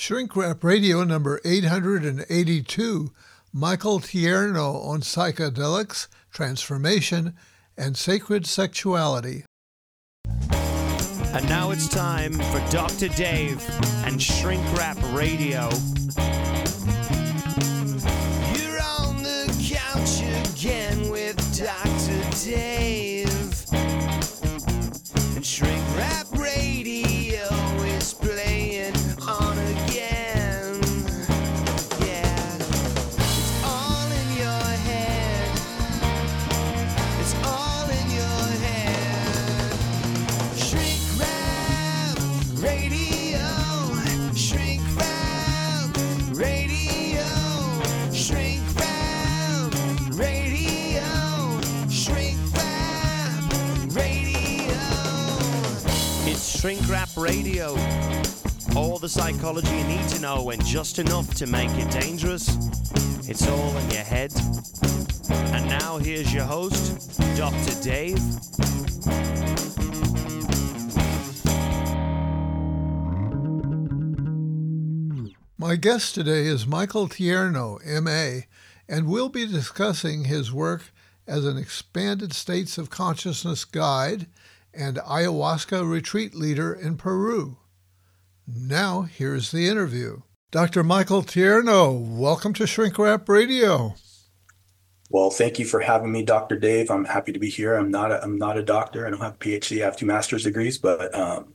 Shrink Rap Radio number 882, Michael Tierno on psychedelics, transformation, and sacred sexuality. And now it's time for Dr. Dave and Shrink Rap Radio. It's Shrink Rap Radio. All the psychology you need to know and just enough to make it dangerous. It's all in your head. And now here's your host, Dr. Dave. My guest today is Michael Tierno, MA, and we'll be discussing his work as an expanded states of consciousness guide and ayahuasca retreat leader in Peru. Now, here's the interview. Dr. Michael Tierno, welcome to Shrink Rap Radio. Well, thank you for having me, Dr. Dave. I'm happy to be here. I'm not a, I'm not a doctor. I don't have a PhD. I have two master's degrees, but um,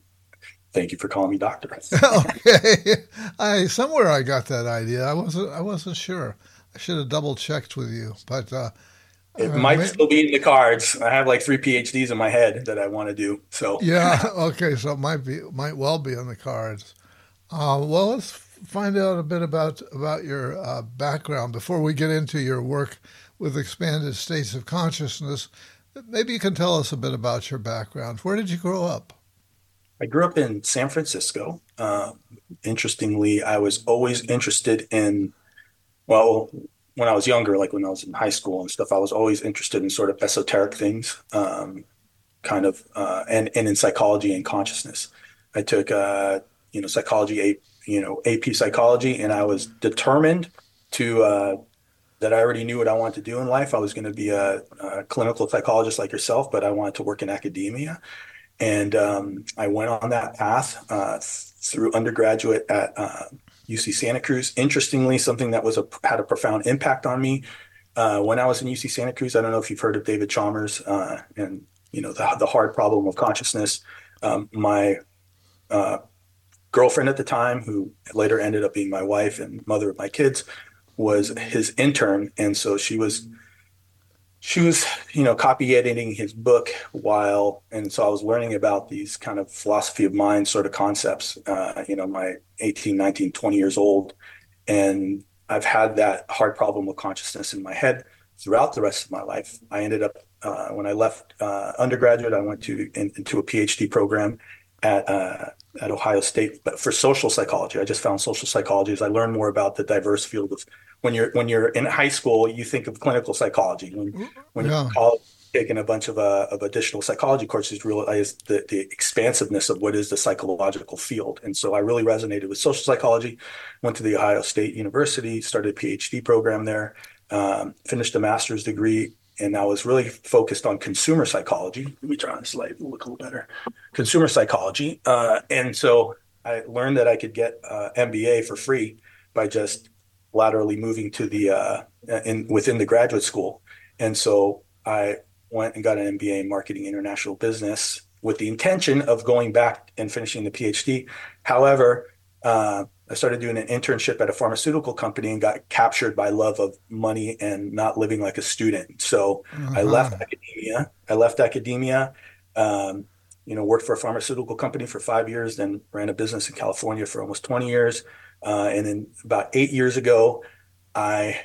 thank you for calling me doctor. okay, I somewhere I got that idea. I wasn't I wasn't sure. I should have double checked with you, but uh, It uh, might still be in the cards. I have like three PhDs in my head that I want to do. So yeah. Okay, so it might be might well be on the cards. Uh, well, let's find out a bit about about your uh, background before we get into your work with expanded states of consciousness. Maybe you can tell us a bit about your background. Where did you grow up? I grew up in San Francisco. Uh, interestingly, I was always interested in, well, when I was younger, like when I was in high school and stuff, I was always interested in sort of esoteric things, um, kind of, uh, and, and in psychology and consciousness. I took, uh, you know, psychology, A- you know, AP psychology, and I was determined to, uh, that I already knew what I wanted to do in life. I was going to be a, a clinical psychologist like yourself, but I wanted to work in academia. And um, I went on that path uh, th- through undergraduate at uh, UC Santa Cruz. Interestingly, something that was a, had a profound impact on me uh, when I was in UC Santa Cruz. I don't know if you've heard of David Chalmers uh, and you know the, the hard problem of consciousness. Um, my uh, girlfriend at the time, who later ended up being my wife and mother of my kids, was his intern, and so she was she was you know copy editing his book while and so i was learning about these kind of philosophy of mind sort of concepts uh, you know my 18 19 20 years old. And i've had that hard problem with consciousness in my head throughout the rest of my life. I ended up uh, when i left uh, undergraduate i went to in, into a phd program at uh, at ohio state but for social psychology. I just found social psychology as i learned more about the diverse field of when you're when you're in high school you think of clinical psychology. When, when Yeah. you're college taking a bunch of uh, of additional psychology courses realize the, the expansiveness of what is the psychological field. And so i really resonated with social psychology went to the ohio state university started a phd program there um, finished a master's degree and i was really focused on consumer psychology. Let me turn on this light it'll look a little better. Consumer psychology uh, and so i learned that i could get uh, mba for free by just laterally moving to the uh, in within the graduate school and so i went and got an MBA in marketing international business with the intention of going back and finishing the PhD. However, uh, I started doing an internship at a pharmaceutical company and got captured by love of money and not living like a student. So I left academia. I left academia. Um, you know, worked for a pharmaceutical company for five years, then ran a business in California for almost 20 years. Uh, and then about eight years ago, I,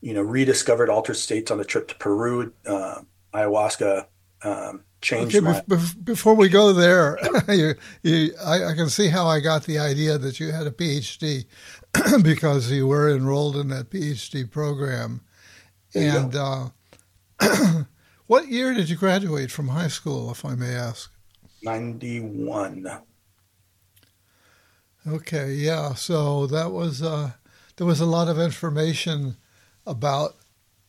you know, rediscovered altered states on a trip to Peru. Uh, ayahuasca um, changed Okay, my. bef- bef- before we go there, you, you, I, I can see how I got the idea that you had a PhD because you were enrolled in that PhD program. And uh, what year did you graduate from high school, if I may ask? 91. Okay, yeah. So that was uh, there was a lot of information about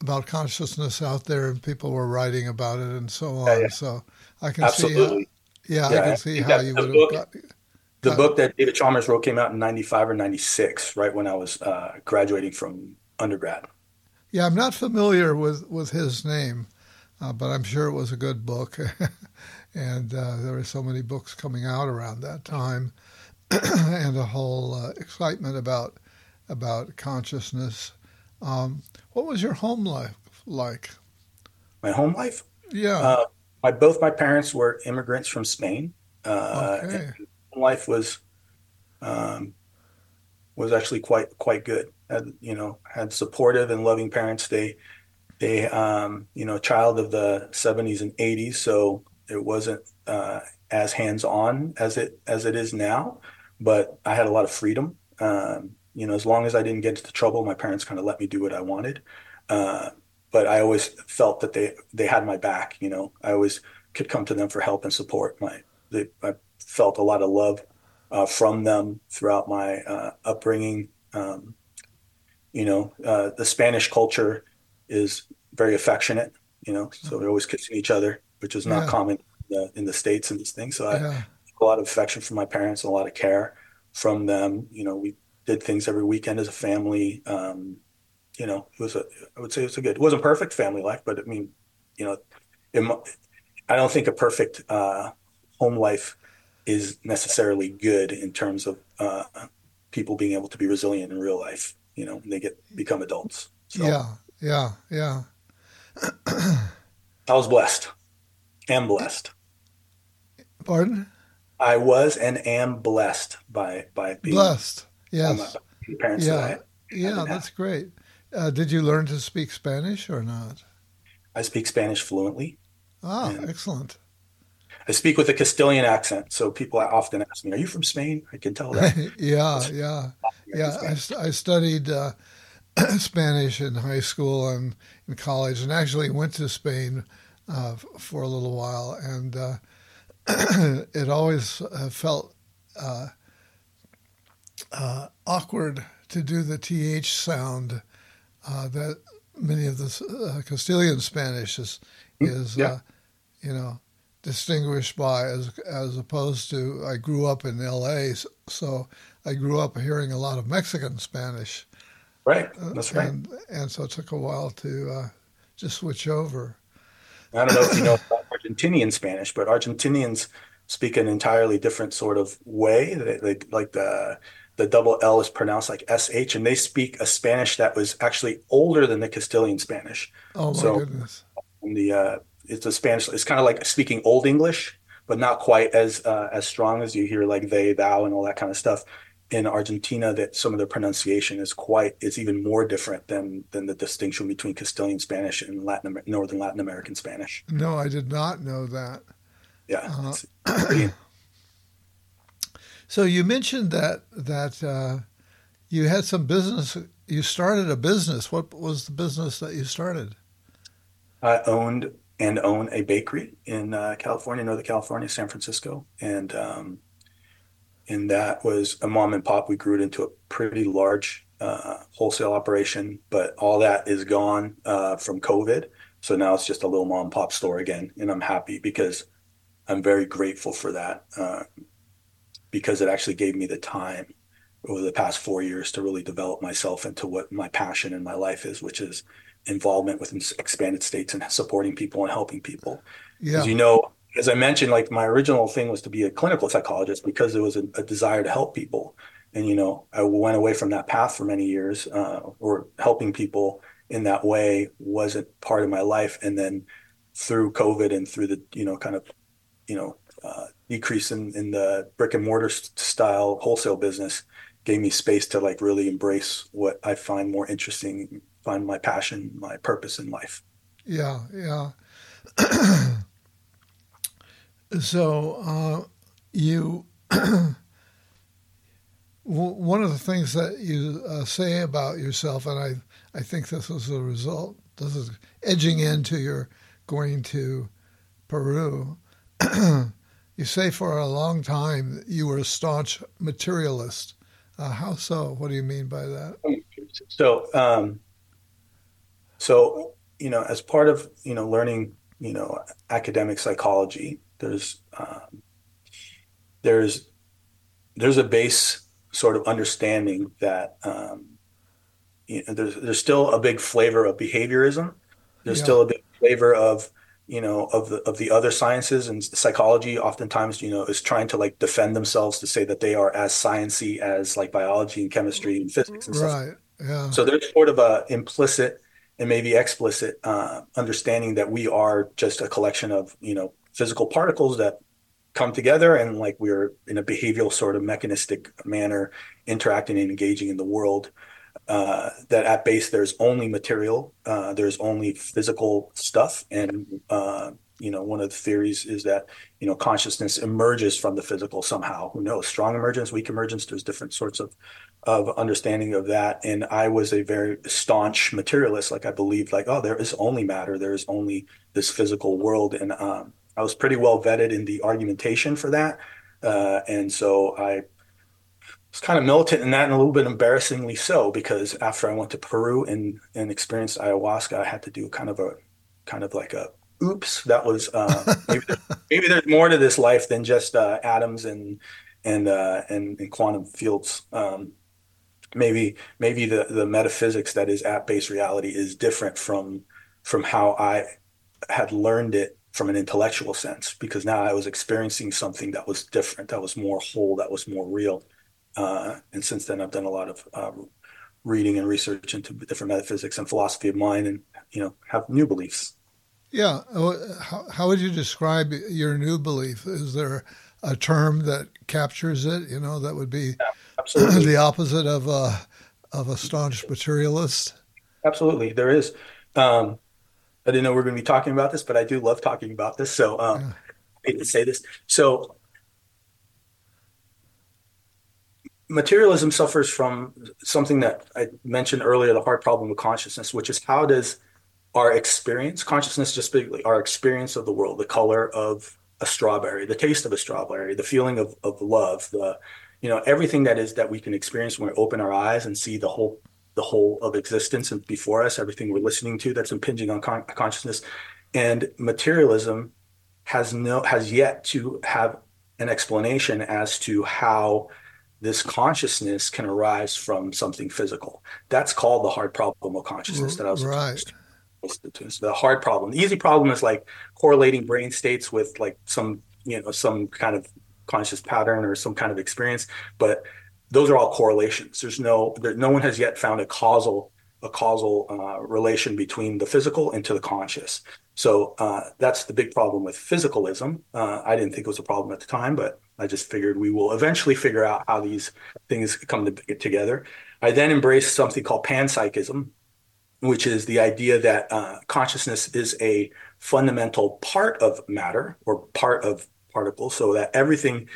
about consciousness out there, and people were writing about it and so on. Yeah, yeah. So I can Absolutely. see, how, yeah, Yeah, I can see how you the would book- have got. The Got book that David Chalmers wrote came out in 95 or 96, right when I was uh, graduating from undergrad. Yeah, I'm not familiar with with his name, uh, but I'm sure it was a good book, and uh, there were so many books coming out around that time, and a whole uh, excitement about about consciousness. Um, what was your home life like? My home life, Yeah. uh, my both my parents were immigrants from Spain. Uh, okay. life was um, was actually quite quite good. Had, you know, had supportive and loving parents. They they um, you know, child of the 70s and 80s, so it wasn't uh, as hands-on as it as it is now, but I had a lot of freedom. Um, you know, as long as I didn't get into trouble, my parents kind of let me do what I wanted. Uh, but I always felt that they they had my back. You know, I always could come to them for help and support. My they, I felt a lot of love uh, from them throughout my uh, upbringing. Um, you know, uh, the Spanish culture is very affectionate. You know, so they're always kissing each other, which is not Yeah. common in the, in the states and these things. So I yeah. A lot of affection from my parents, and a lot of care from them. You know, we did things every weekend as a family. Um, you know, it was a, I would say it was a good, it wasn't perfect family life, but I mean, you know, it, I don't think a perfect uh, home life is necessarily good in terms of uh, people being able to be resilient in real life. You know, when they get become adults. So Yeah. Yeah. Yeah. I was blessed, am blessed. Pardon? I was and am blessed by by being Blessed. Yes. my parents that I Yeah. Yeah. That's great. Uh, did you learn to speak Spanish or not? I speak Spanish fluently. Ah, excellent. I speak with a Castilian accent, so people often ask me, "Are you from Spain?" I can tell that. yeah, yeah, yeah. I, I studied uh, Spanish in high school and in college, and actually went to Spain uh, for a little while, and uh, it always uh, felt uh, uh, awkward to do the th sound uh, that many of the uh, Castilian Spanish is is yeah. uh, you know distinguished by as as opposed to I grew up in L.A. so I grew up hearing a lot of Mexican Spanish, Right, that's right. and and so it took a while to uh, just switch over. I don't know if you know about Argentinian Spanish, but Argentinians speak an entirely different sort of way. They, they like the the double L is pronounced like sh, and they speak a Spanish that was actually older than the Castilian Spanish. Oh my So- goodness! The uh, it's a Spanish. It's kind of like speaking Old English, but not quite as uh, as strong as you hear like they, thou, and all that kind of stuff. In Argentina, that some of the pronunciation is quite is even more different than than the distinction between Castilian Spanish and Latin Northern Latin American Spanish. No, I did not know that. Yeah, it's So you mentioned that that uh, you had some business. You started a business. What was the business that you started? I owned and own a bakery in uh, California, Northern California, San Francisco, and um, and that was a mom and pop. We grew it into a pretty large uh, wholesale operation, but all that is gone uh, from COVID. So now it's just a little mom and pop store again, and I'm happy because I'm very grateful for that uh, because it actually gave me the time over the past four years to really develop myself into what my passion in my life is, which is involvement with expanded states and supporting people and helping people. Yeah, As you know, as I mentioned, like my original thing was to be a clinical psychologist because there was a, a desire to help people. And, you know, I went away from that path for many years, uh, or helping people in that way wasn't part of my life. And then through COVID and through the, you know, kind of, you know, uh, decrease in, in the brick and mortar style wholesale business gave me space to like really embrace what I find more interesting, find my passion, my purpose in life. yeah, yeah. so uh, you, one of the things that you uh, say about yourself, and I, I think this is a result. This is edging into your going to Peru. you say for a long time you were a staunch materialist. Uh, how so? What do you mean by that? So, um, so you know, as part of you know learning you know academic psychology, there's um, there's there's a base sort of understanding that um, you know, there's there's still a big flavor of behaviorism. There's Yeah. still a big flavor of you know of the of the other sciences and psychology. Oftentimes, you know, is trying to like defend themselves to say that they are as sciency as like biology and chemistry and physics and stuff. Right. Yeah. So there's sort of a implicit and maybe explicit uh, understanding that we are just a collection of you know physical particles that come together and like we're in a behavioral sort of mechanistic manner interacting and engaging in the world. Uh, that at base there's only material, uh, there's only physical stuff, and uh, you know one of the theories is that you know consciousness emerges from the physical somehow. Who knows? Strong emergence, weak emergence. There's different sorts of of understanding of that. And I was a very staunch materialist. Like I believed, like oh, there is only matter. There is only this physical world, and um, I was pretty well vetted in the argumentation for that. Uh, and so I was kind of militant in that and a little bit embarrassingly so because after I went to Peru and and experienced ayahuasca, I had to do kind of a kind of like a oops, that was uh, maybe, there, maybe there's more to this life than just uh, atoms and and uh, and, and quantum fields. Um, maybe maybe the the metaphysics that is at base reality is different from from how I had learned it from an intellectual sense because now I was experiencing something that was different, that was more whole, that was more real. Uh, and since then, I've done a lot of uh, reading and research into different metaphysics and philosophy of mind, and you know, have new beliefs. Yeah. Uh, How, how would you describe your new belief? Is there a term that captures it? You know, that would be Absolutely, the opposite of a of a staunch materialist. absolutely, there is. Um, I didn't know we were going to be talking about this, but I do love talking about this. So, um, Yeah. I hate to say this. So, materialism suffers from something that I mentioned earlier, the hard problem of consciousness, which is how does our experience, consciousness, just basically our experience of the world, the color of a strawberry, the taste of a strawberry, the feeling of, of love, the, you know, everything that is that we can experience when we open our eyes and see the whole, the whole of existence and before us, everything we're listening to that's impinging on con- consciousness. And materialism has no, has yet to have an explanation as to how this consciousness can arise from something physical. That's called the hard problem of consciousness mm-hmm. that I was Right. the hard problem. The easy problem is like correlating brain states with like some, you know, some kind of conscious pattern or some kind of experience. But those are all correlations. There's no, there, no one has yet found a causal, a causal uh, relation between the physical and to the conscious. So uh, that's the big problem with physicalism. Uh, I didn't think it was a problem at the time, but I just figured we will eventually figure out how these things come to, together. I then embraced something called panpsychism, which is the idea that uh, consciousness is a fundamental part of matter or part of particles, so that everything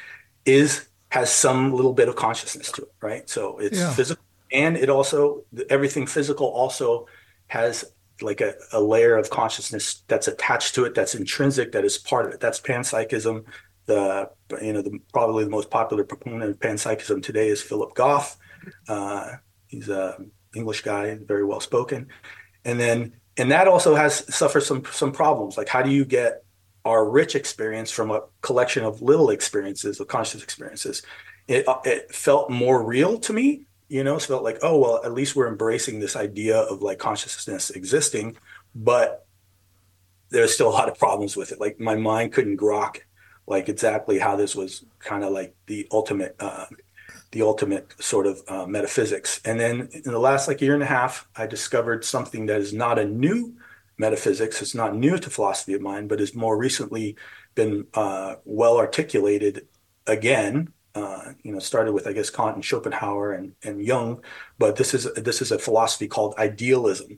is has some little bit of consciousness to it, right? So it's Yeah. physical, and it also everything physical also has like a, a layer of consciousness that's attached to it, that's intrinsic, that is part of it. That's panpsychism. The you know the probably the most popular proponent of panpsychism today is Philip Goff. Uh, he's a English guy, very well spoken, and then and that also has suffers some some problems. Like how do you get our rich experience from a collection of little experiences, of conscious experiences? It it felt more real to me. You know, it felt like oh well, at least we're embracing this idea of like consciousness existing, but there's still a lot of problems with it. Like my mind couldn't grok like exactly how this was kind of like the ultimate uh, the ultimate sort of uh, metaphysics. And then in the last like year and a half, I discovered something that is not a new metaphysics. It's not new to philosophy of mind, but has more recently been uh, well articulated again. Uh, you know, started with I guess Kant and Schopenhauer and, and Jung, but this is this is a philosophy called idealism,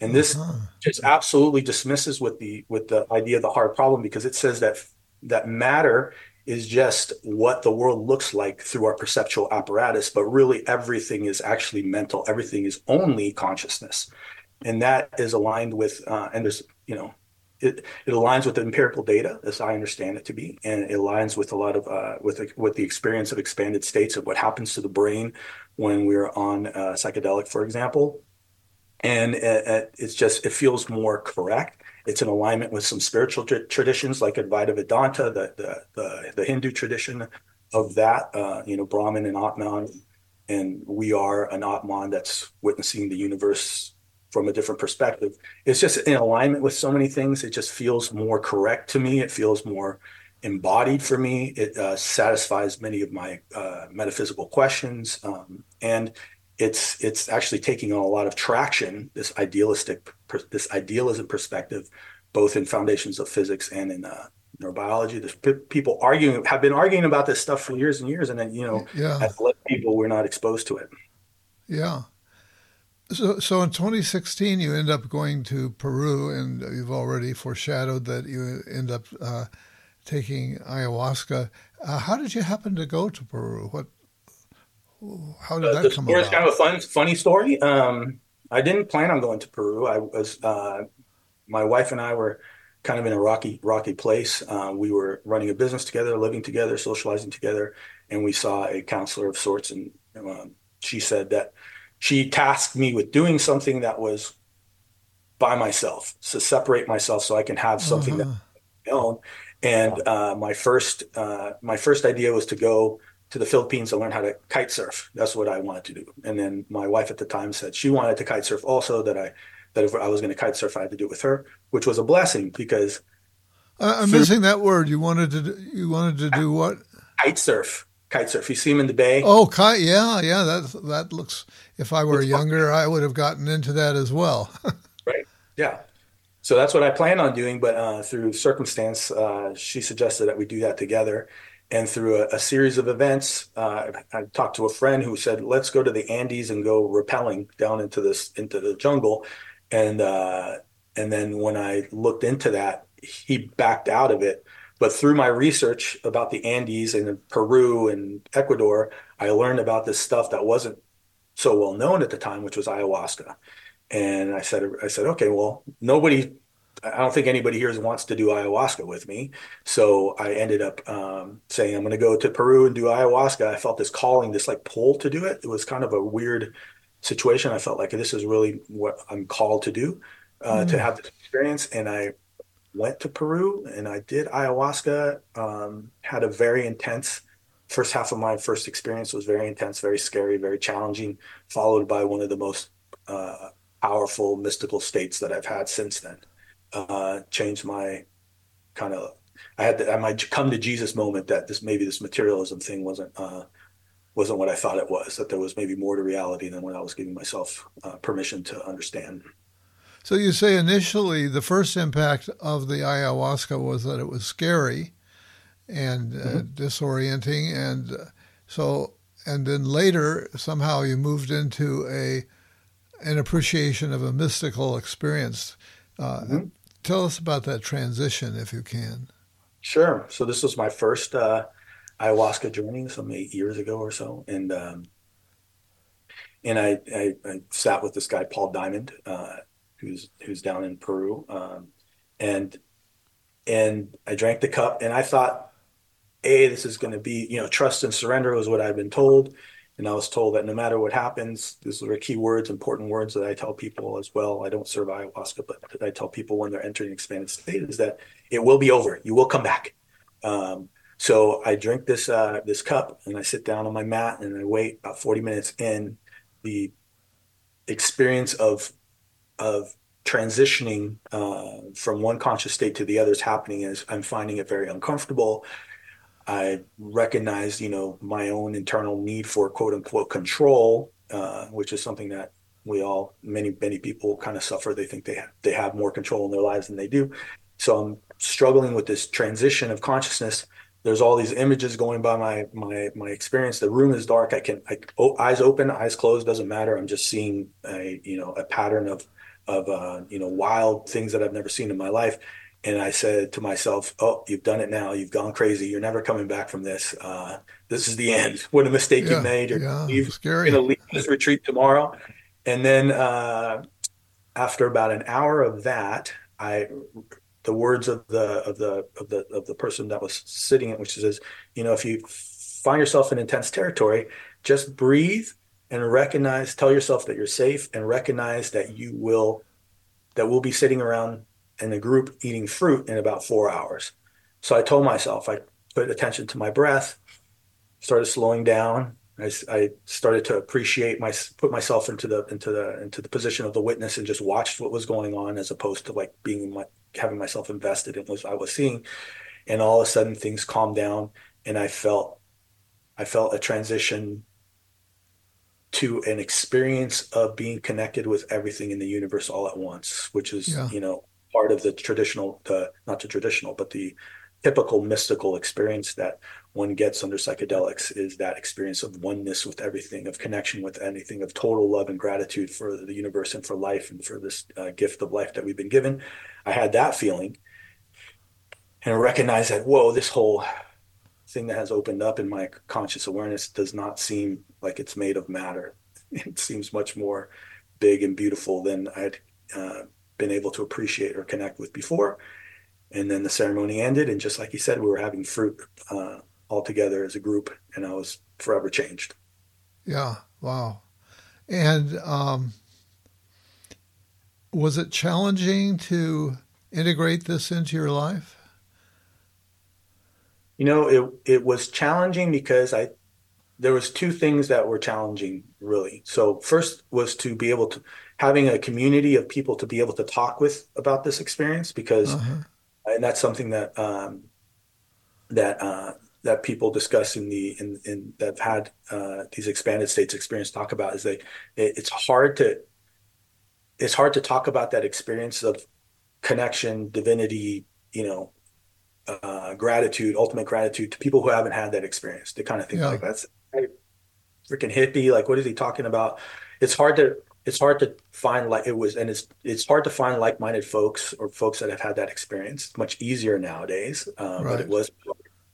and this Uh-huh. just absolutely dismisses with the with the idea of the hard problem because it says that that matter is just what the world looks like through our perceptual apparatus, but really everything is actually mental. Everything is only consciousness, and that is aligned with. Uh, and there's you know it, it aligns with the empirical data as I understand it to be, and it aligns with a lot of uh, with the, with the experience of expanded states of what happens to the brain when we're on uh, psychedelic, for example. And it, it's just it feels more correct. It's in alignment with some spiritual tra- traditions like Advaita Vedanta, the, the the the Hindu tradition of that, uh, you know, Brahman and Atman, and we are an Atman that's witnessing the universe from a different perspective. It's just in alignment with so many things. It just feels more correct to me. It feels more embodied for me. It uh, satisfies many of my uh, metaphysical questions, um, and it's it's actually taking on a lot of traction. This idealistic, this idealism perspective, both in foundations of physics and in uh, neurobiology. There's p- people arguing have been arguing about this stuff for years and years, and then you know, yeah. as people, we're not exposed to it. Yeah. So, so in 2016, you end up going to Peru, and you've already foreshadowed that you end up uh, taking ayahuasca. Uh, how did you happen to go to Peru? What? How did uh, that the come story about? kind of a fun, funny story. Um, I didn't plan on going to Peru. I was, uh, my wife and I were kind of in a rocky, rocky place. Uh, we were running a business together, living together, socializing together, and we saw a counselor of sorts, and um, she said that she tasked me with doing something that was by myself to separate myself so I can have something uh-huh. that I own. And uh, my first uh, my first idea was to go to the Philippines and learn how to kite surf. That's what I wanted to do. And then my wife at the time said she wanted to kite surf also. That I that if I was going to kite surf, I had to do it with her, which was a blessing because uh, I'm missing that word. You wanted to do, you wanted to do what? Kite surf. Kite surf. You see them in the bay. Oh, kite. Yeah, yeah. That that looks. If I were younger, I would have gotten into that as well. right. Yeah. So that's what I plan on doing, but uh, through circumstance, uh, she suggested that we do that together. And through a, a series of events, uh, I talked to a friend who said, "Let's go to the Andes and go rappelling down into this into the jungle." And uh, and then when I looked into that, he backed out of it. But through my research about the Andes and Peru and Ecuador, I learned about this stuff that wasn't so well known at the time, which was ayahuasca. And I said, I said, okay, well, nobody, I don't think anybody here wants to do ayahuasca with me. So I ended up um, saying, I'm going to go to Peru and do ayahuasca. I felt this calling, this like pull to do it. It was kind of a weird situation. I felt like this is really what I'm called to do, uh, mm. to have this experience. And I went to Peru and I did ayahuasca, um, had a very intense first half of my first experience was very intense, very scary, very challenging, followed by one of the most uh, powerful mystical states that I've had since then. Uh, changed my kind of I had the, my come to Jesus moment that this maybe this materialism thing wasn't uh, wasn't what I thought it was. That there was maybe more to reality than what I was giving myself uh, permission to understand. So you say initially the first impact of the ayahuasca was that it was scary and uh, mm-hmm. disorienting, and uh, so and then later somehow you moved into a an appreciation of a mystical experience. Uh, mm-hmm. Tell us about that transition, if you can. Sure. So this was my first uh, ayahuasca journey, some eight years ago or so, and um, and I, I, I, sat with this guy Paul Diamond, uh, who's who's down in Peru, um, and and I drank the cup, and I thought, a this is going to be you know trust and surrender was what I've been told and I was told that no matter what happens, these are key words, important words that I tell people as well. I don't serve ayahuasca, but I tell people when they're entering expanded state is that it will be over. You will come back. Um, so I drink this uh, this cup and I sit down on my mat and I wait about 40 minutes in. The experience of of transitioning uh, from one conscious state to the other is happening is I'm finding it very uncomfortable. I recognized, you know, my own internal need for quote unquote control, uh, which is something that we all, many, many people kind of suffer. They think they have, they have more control in their lives than they do. So I'm struggling with this transition of consciousness. There's all these images going by my my my experience. The room is dark. I can I, oh, eyes open, eyes closed doesn't matter. I'm just seeing a you know a pattern of of uh, you know wild things that I've never seen in my life and I said to myself, "Oh, you've done it now. You've gone crazy. You're never coming back from this. Uh, this is the end. What a mistake yeah, you've made. You're yeah, going to leave this retreat tomorrow." And then uh, after about an hour of that, I the words of the of the of the of the person that was sitting it, which says, you know, if you find yourself in intense territory, just breathe and recognize, tell yourself that you're safe and recognize that you will that we'll be sitting around in a group eating fruit in about four hours. So I told myself, I put attention to my breath, started slowing down. I, I started to appreciate my put myself into the into the into the position of the witness and just watched what was going on as opposed to like being my having myself invested in what I was seeing. And all of a sudden things calmed down and I felt I felt a transition to an experience of being connected with everything in the universe all at once, which is, yeah. you know, part of the traditional, the, not the traditional, but the typical mystical experience that one gets under psychedelics is that experience of oneness with everything, of connection with anything, of total love and gratitude for the universe and for life and for this uh, gift of life that we've been given. I had that feeling and I recognized that, whoa, this whole thing that has opened up in my conscious awareness does not seem like it's made of matter. It seems much more big and beautiful than I had uh, been able to appreciate or connect with before. And then the ceremony ended, and just like he said, we were having fruit uh, all together as a group, and I was forever changed. Yeah, wow. And um, was it challenging to integrate this into your life? You know, it it was challenging because I there was two things that were challenging really. So first was to be able to having a community of people to be able to talk with about this experience because uh-huh. and that's something that um, that uh, that people discuss in the in, in that have had uh, these expanded states experience talk about is they it, it's hard to it's hard to talk about that experience of connection divinity you know uh, gratitude, ultimate gratitude to people who haven't had that experience. They kind of think yeah. like that's freaking hippie. Like, what is he talking about? It's hard to it's hard to find like it was, and it's it's hard to find like minded folks or folks that have had that experience. It's much easier nowadays, um, right. but it was,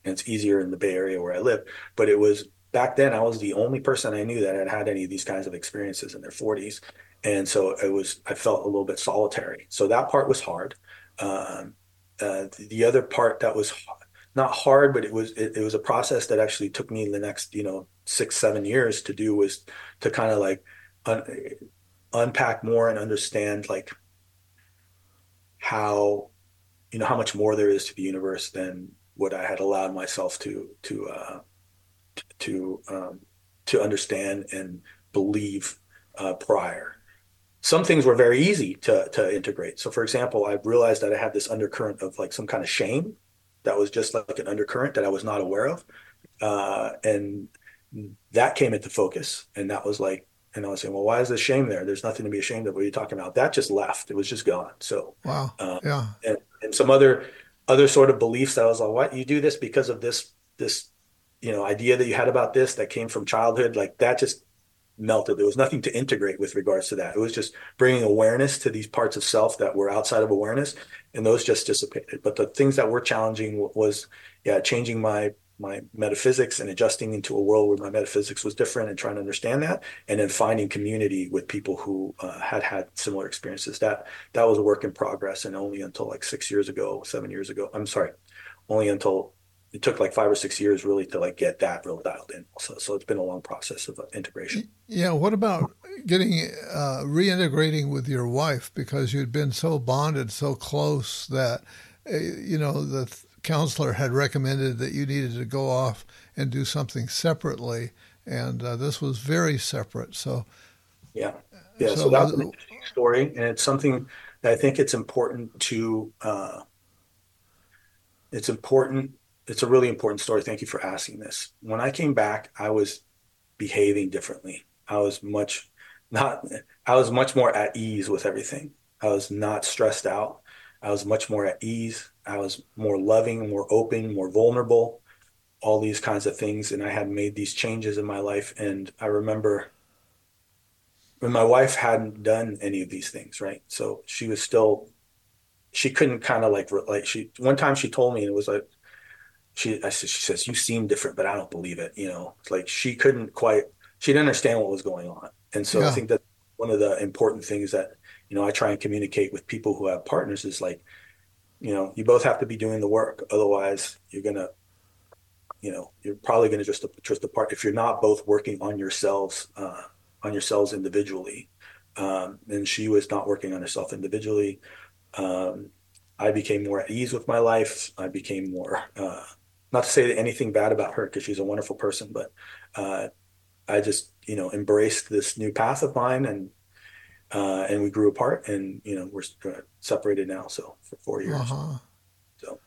and it's easier in the Bay Area where I live. But it was back then. I was the only person I knew that had had any of these kinds of experiences in their 40s, and so it was. I felt a little bit solitary. So that part was hard. Um, uh, the other part that was not hard, but it was it, it, was a process that actually took me the next you know six seven years to do was to kind of like un, unpack more and understand like how you know how much more there is to the universe than what I had allowed myself to to uh, to um, to understand and believe uh, prior some things were very easy to to integrate. So, for example, I realized that I had this undercurrent of like some kind of shame that was just like an undercurrent that I was not aware of, uh, and that came into focus. And that was like, and I was saying, well, why is this shame there? There's nothing to be ashamed of. What are you talking about? That just left. It was just gone. So, wow, uh, yeah, and, and some other other sort of beliefs that I was like, what you do this because of this this you know idea that you had about this that came from childhood, like that just melted. There was nothing to integrate with regards to that. It was just bringing awareness to these parts of self that were outside of awareness, and those just dissipated. But the things that were challenging was, yeah, changing my my metaphysics and adjusting into a world where my metaphysics was different and trying to understand that, and then finding community with people who uh, had had similar experiences. That that was a work in progress, and only until like six years ago, seven years ago. I'm sorry, only until it took like five or six years really to like get that real dialed in. So, so it's been a long process of uh, integration. Yeah. What about getting uh, reintegrating with your wife because you'd been so bonded, so close that uh, you know the counselor had recommended that you needed to go off and do something separately, and uh, this was very separate. So, yeah, yeah. So, so that's an interesting story, and it's something that I think it's important to. Uh, it's important it's a really important story. Thank you for asking this. When I came back, I was behaving differently. I was much not I was much more at ease with everything. I was not stressed out. I was much more at ease. I was more loving, more open, more vulnerable, all these kinds of things. And I had made these changes in my life. And I remember when my wife hadn't done any of these things, right? So she was still, she couldn't kind of like, like she, one time she told me, and it was like, she I said she says you seem different, but I don't believe it. You know, like she couldn't quite she didn't understand what was going on, and so yeah. I think that one of the important things that you know I try and communicate with people who have partners is like you know, you both have to be doing the work. Otherwise, you're gonna, you know, you're probably gonna just drift apart if you're not both working on yourselves, uh, on yourselves individually. Um, and she was not working on herself individually. Um, I became more at ease with my life. I became more, uh, not to say anything bad about her because she's a wonderful person, but uh, I just, you know, embraced this new path of mine and uh, and we grew apart and you know we're separated now so for four years uh-huh. so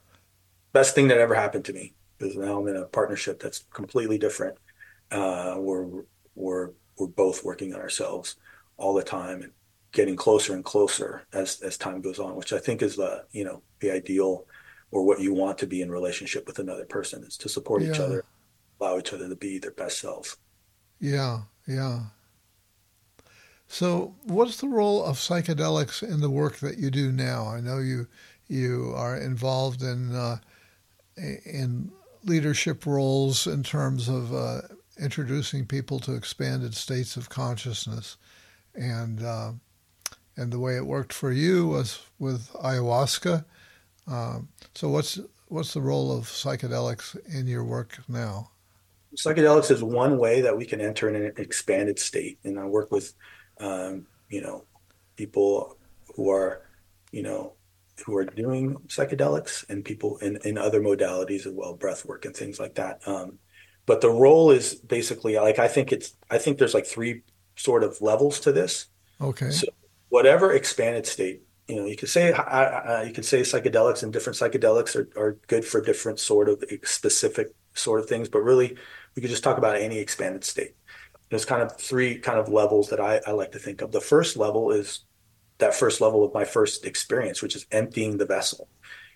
best thing that ever happened to me because now i'm in a partnership that's completely different uh, we're we're we're both working on ourselves all the time and getting closer and closer as as time goes on, which I think is the you know the ideal or what you want to be in relationship with another person is to support yeah. each other, allow each other to be their best selves. Yeah, yeah. So, what's the role of psychedelics in the work that you do now? I know you you are involved in uh, in leadership roles in terms of uh, introducing people to expanded states of consciousness, and uh, and the way it worked for you was with ayahuasca. Um, so what's what's the role of psychedelics in your work now? Psychedelics is one way that we can enter in an expanded state, and I work with, um, you know, people who are, you know, who are doing psychedelics and people in, in other modalities as well, breath work and things like that. Um, but the role is basically like I think it's I think there's like three sort of levels to this. Okay. So whatever expanded state you know you could say uh, you could say psychedelics and different psychedelics are, are good for different sort of specific sort of things but really we could just talk about any expanded state. There's kind of three kind of levels that I, I like to think of. The first level is that first level of my first experience which is emptying the vessel.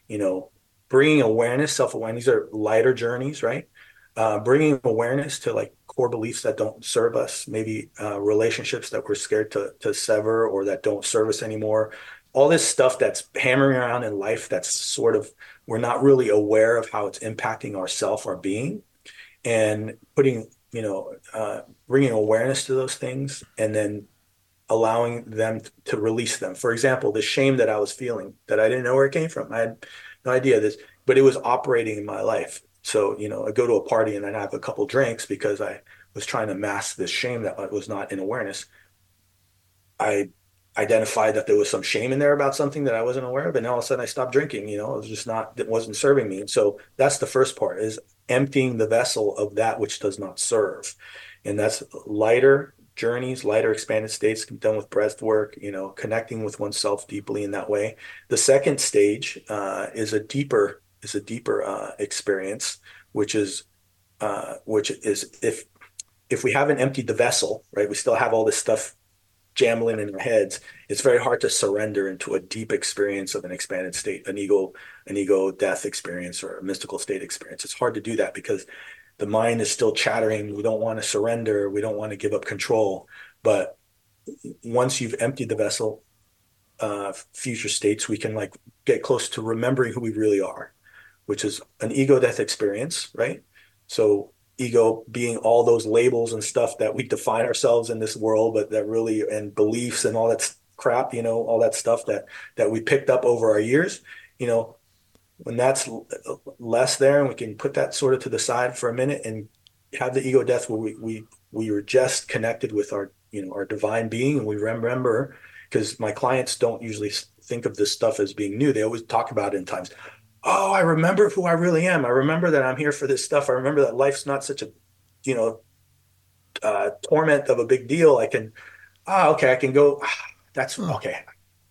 You know bringing awareness self-awareness these are lighter journeys right? Uh, bringing awareness to like core beliefs that don't serve us, maybe uh, relationships that we're scared to to sever or that don't serve us anymore. All this stuff that's hammering around in life that's sort of we're not really aware of how it's impacting our self, our being, and putting you know uh, bringing awareness to those things and then allowing them to release them. For example, the shame that I was feeling that I didn't know where it came from. I had no idea this, but it was operating in my life so, you know, I go to a party and then have a couple drinks because I was trying to mask this shame that was not in awareness. I identified that there was some shame in there about something that I wasn't aware of. And all of a sudden I stopped drinking, you know, it was just not, it wasn't serving me. And so that's the first part is emptying the vessel of that which does not serve. And that's lighter journeys, lighter expanded states done with breath work, you know, connecting with oneself deeply in that way. The second stage uh, is a deeper is a deeper uh, experience, which is uh, which is if if we haven't emptied the vessel, right? We still have all this stuff jambling in our heads. It's very hard to surrender into a deep experience of an expanded state, an ego, an ego death experience or a mystical state experience. It's hard to do that because the mind is still chattering. We don't want to surrender. We don't want to give up control. But once you've emptied the vessel, uh, future states, we can like get close to remembering who we really are which is an ego death experience, right? So ego being all those labels and stuff that we define ourselves in this world, but that really and beliefs and all that crap, you know, all that stuff that that we picked up over our years, you know, when that's less there and we can put that sort of to the side for a minute and have the ego death where we we we were just connected with our you know our divine being and we remember because my clients don't usually think of this stuff as being new. They always talk about it in times oh, I remember who I really am. I remember that I'm here for this stuff. I remember that life's not such a, you know, uh, torment of a big deal. I can, ah, okay, I can go. Ah, that's hmm. okay.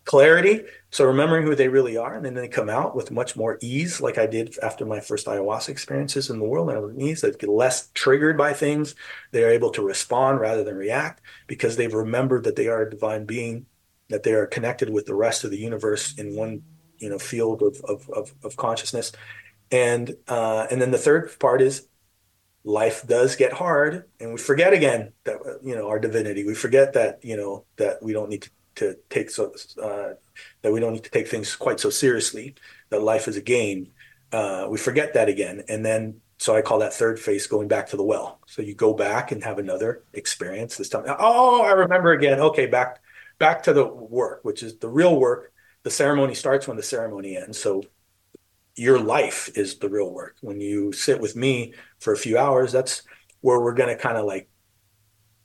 Clarity. So remembering who they really are, and then they come out with much more ease, like I did after my first ayahuasca experiences in the world. And with ease, they get less triggered by things. They are able to respond rather than react because they've remembered that they are a divine being, that they are connected with the rest of the universe in one you know field of of of, of consciousness. And uh, and then the third part is life does get hard and we forget again that you know our divinity. We forget that you know that we don't need to, to take so uh, that we don't need to take things quite so seriously that life is a game. Uh, we forget that again. And then so i call that third phase going back to the well. So you go back and have another experience this time. Oh i remember again. Okay back back to the work which is the real work the ceremony starts when the ceremony ends. So your life is the real work. When you sit with me for a few hours, that's where we're going to kind of like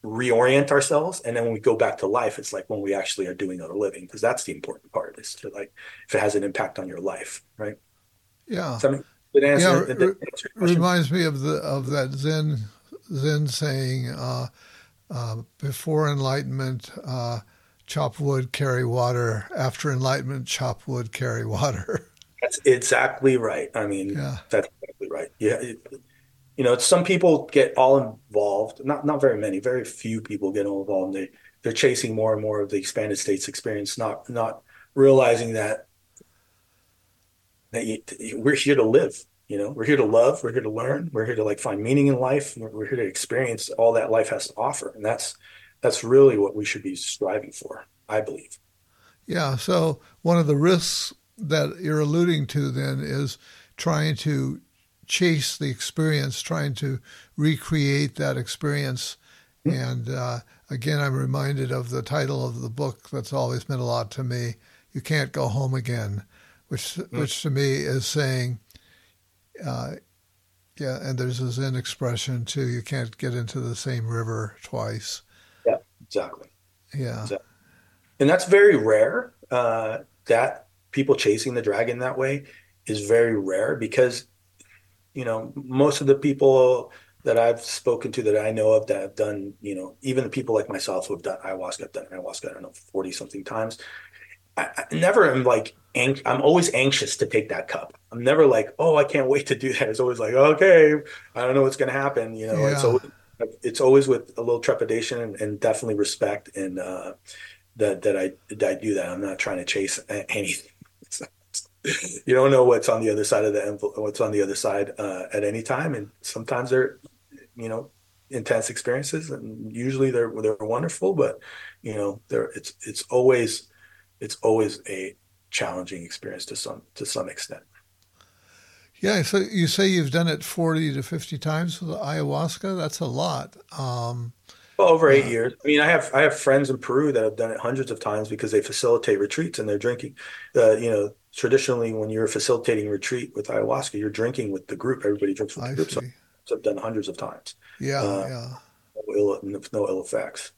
reorient ourselves. And then when we go back to life, it's like when we actually are doing other living, because that's the important part is to like, if it has an impact on your life, right? Yeah. So, I mean, yeah, answer reminds me of the of that Zen Zen saying, uh, uh, before enlightenment, uh, chop wood, carry water. After enlightenment, chop wood, carry water. That's exactly right. I mean, Yeah. that's exactly right. Yeah. it- you know, some people get all involved, not not very many, very few people get all involved. And They they're chasing more and more of the expanded states experience, not not realizing that that you, we're here to live. You know, we're here to love, we're here to learn, we're here to like find meaning in life, we're, we're here to experience all that life has to offer, and that's that's really what we should be striving for, I believe. Yeah. So one of the risks that you're alluding to then is trying to chase the experience, trying to recreate that experience. And uh, again, I'm reminded of the title of the book that's always meant a lot to me. You can't go home again, which which to me is saying, uh, yeah. And there's a Zen expression too. You can't get into the same river twice. Yeah, exactly. Yeah. Exactly. and that's very rare. Uh, that people chasing the dragon that way is very rare because, you know, most of the people that I've spoken to that I know of that have done, you know, even the people like myself who have done ayahuasca, I've done ayahuasca, I don't know, 40 something times. I, I never am like, ang- I'm always anxious to take that cup. I'm never like, oh, I can't wait to do that. It's always like, okay, I don't know what's going to happen. You know, it's always, it's always with a little trepidation and, and definitely respect and, uh, that that I that I do that. I'm not trying to chase anything. you don't know what's on the other side of the envelope, what's on the other side uh, at any time, and sometimes they're, you know, intense experiences, and usually they're they're wonderful, but you know, they're it's it's always it's always a challenging experience to some to some extent. Yeah, so you say you've done it 40 to 50 times with ayahuasca. That's a lot. Um, Well, over eight years. I mean, I have I have friends in Peru that have done it hundreds of times because they facilitate retreats and they're drinking. Uh, you know, traditionally, when you're facilitating retreat with ayahuasca, you're drinking with the group. Everybody drinks with the I group. So see. I've done hundreds of times. Yeah, Uh, yeah. No ill, no ill effects.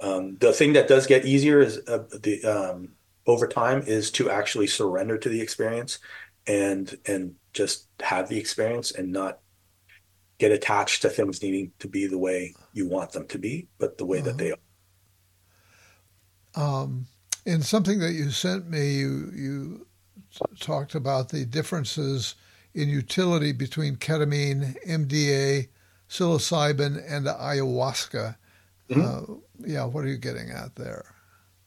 Um, the thing that does get easier is uh, the um, over time is to actually surrender to the experience and and just have the experience and not get attached to things needing to be the way you want them to be, but the way that they are. Um, in something that you sent me, you you talked about the differences in utility between ketamine, MDA, psilocybin, and ayahuasca. Mhm. Uh, yeah, what are you getting at there?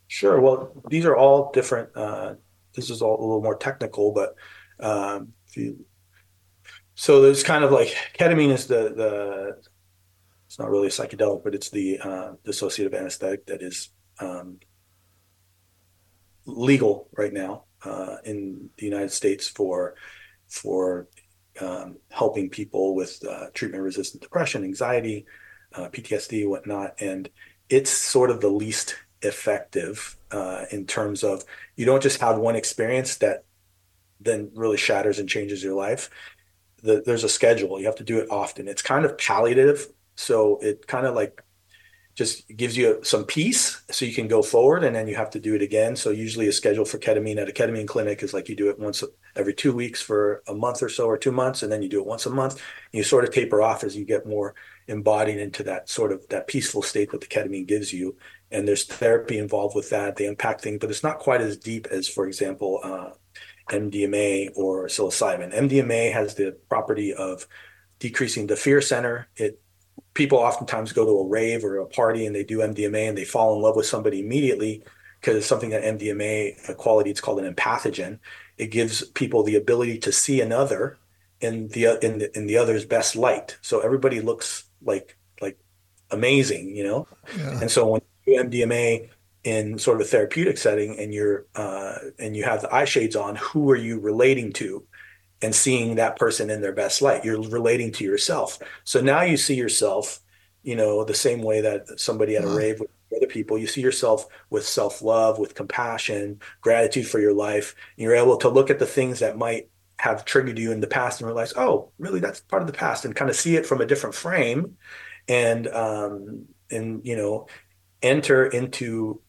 Sure. Well, these are all different. Uh, this is all a little more technical, but um, if you, so there's kind of like ketamine is the the it's not really a psychedelic, but it's the uh, dissociative anesthetic that is um, legal right now uh, in the United States for for um, helping people with uh, treatment-resistant depression, anxiety, uh, PTSD, whatnot, and it's sort of the least effective uh, in terms of you don't just have one experience that then really shatters and changes your life. The, there's a schedule. You have to do it often. It's kind of palliative, so it kind of like just gives you some peace so you can go forward and then you have to do it again. So usually a schedule for ketamine at a ketamine clinic is like you do it once every two weeks for a month or so or two months, and then you do it once a month. You sort of taper off as you get more embodied into that sort of that peaceful state that the ketamine gives you. And there's therapy involved with that. They impact things, but it's not quite as deep as, for example, uh, MDMA or psilocybin. MDMA has the property of decreasing the fear center. It people oftentimes go to a rave or a party and they do MDMA and they fall in love with somebody immediately because it's something that MDMA a quality it's called an empathogen. It gives people the ability to see another in the in the in the other's best light. So everybody looks like like amazing, you know. Yeah. And so when you do MDMA in sort of a therapeutic setting and you're uh, and you have the eye shades on, who are you relating to? And seeing that person in their best light, you're relating to yourself. So now you see yourself, you know, the same way that somebody at a Wow. rave with other people, you see yourself with self love, with compassion, gratitude for your life. You're able to look at the things that might have triggered you in the past and realize, oh, really, that's part of the past, and kind of see it from a different frame, and um, and you know, enter into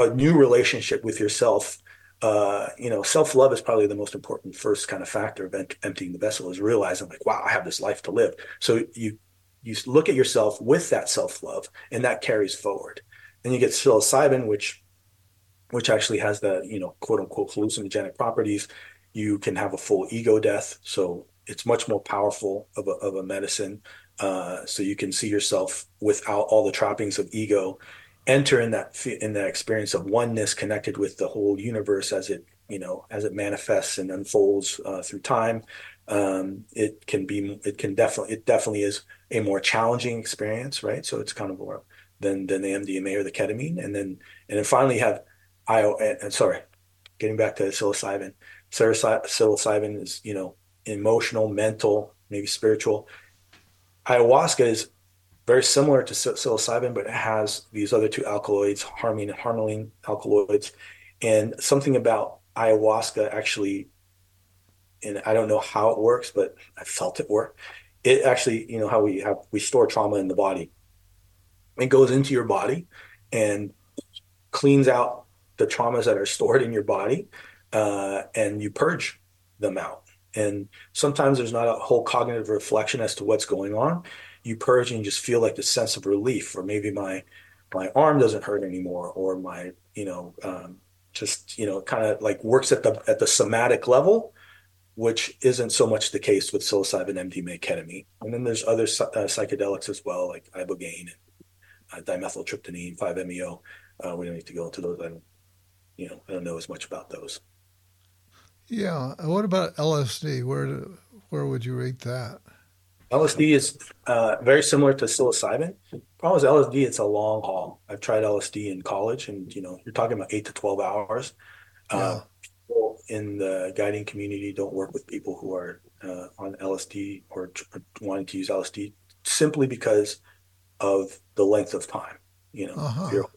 a new relationship with yourself. Uh, you know, self love is probably the most important first kind of factor of emptying the vessel is realizing like, wow, I have this life to live. So you you look at yourself with that self love, and that carries forward. Then you get psilocybin, which which actually has the you know quote unquote hallucinogenic properties you can have a full ego death. So it's much more powerful of a, of a medicine. Uh, so you can see yourself without all the trappings of ego, enter in that in that experience of oneness, connected with the whole universe as it you know as it manifests and unfolds uh, through time. Um, it can be it can definitely it definitely is a more challenging experience, right? So it's kind of more than than the MDMA or the ketamine, and then and then finally have I and sorry, getting back to psilocybin psilocybin is, you know, emotional, mental, maybe spiritual. Ayahuasca is very similar to psilocybin, but it has these other two alkaloids, harmine and harmaline alkaloids. And something about ayahuasca actually, and I don't know how it works, but I felt it work. It actually, you know, how we have we store trauma in the body. It goes into your body and cleans out the traumas that are stored in your body uh, and you purge them out. And sometimes there's not a whole cognitive reflection as to what's going on. You purge and you just feel like the sense of relief, or maybe my my arm doesn't hurt anymore, or my you know um, just you know kind of like works at the at the somatic level, which isn't so much the case with psilocybin, MDMA, ketamine. And then there's other uh, psychedelics as well, like ibogaine, uh, dimethyltryptamine, 5-MeO. Uh, we don't need to go into those. I don't, you know, I don't know as much about those. Yeah. What about LSD? Where where would you rate that? LSD is uh, very similar to psilocybin. Problem is LSD, it's a long haul. I've tried LSD in college, and you know, you're talking about eight to twelve hours. Uh, yeah. Uh, people in the guiding community don't work with people who are uh, on LSD or, t- or wanting to use LSD simply because of the length of time. You know, uh-huh. if you're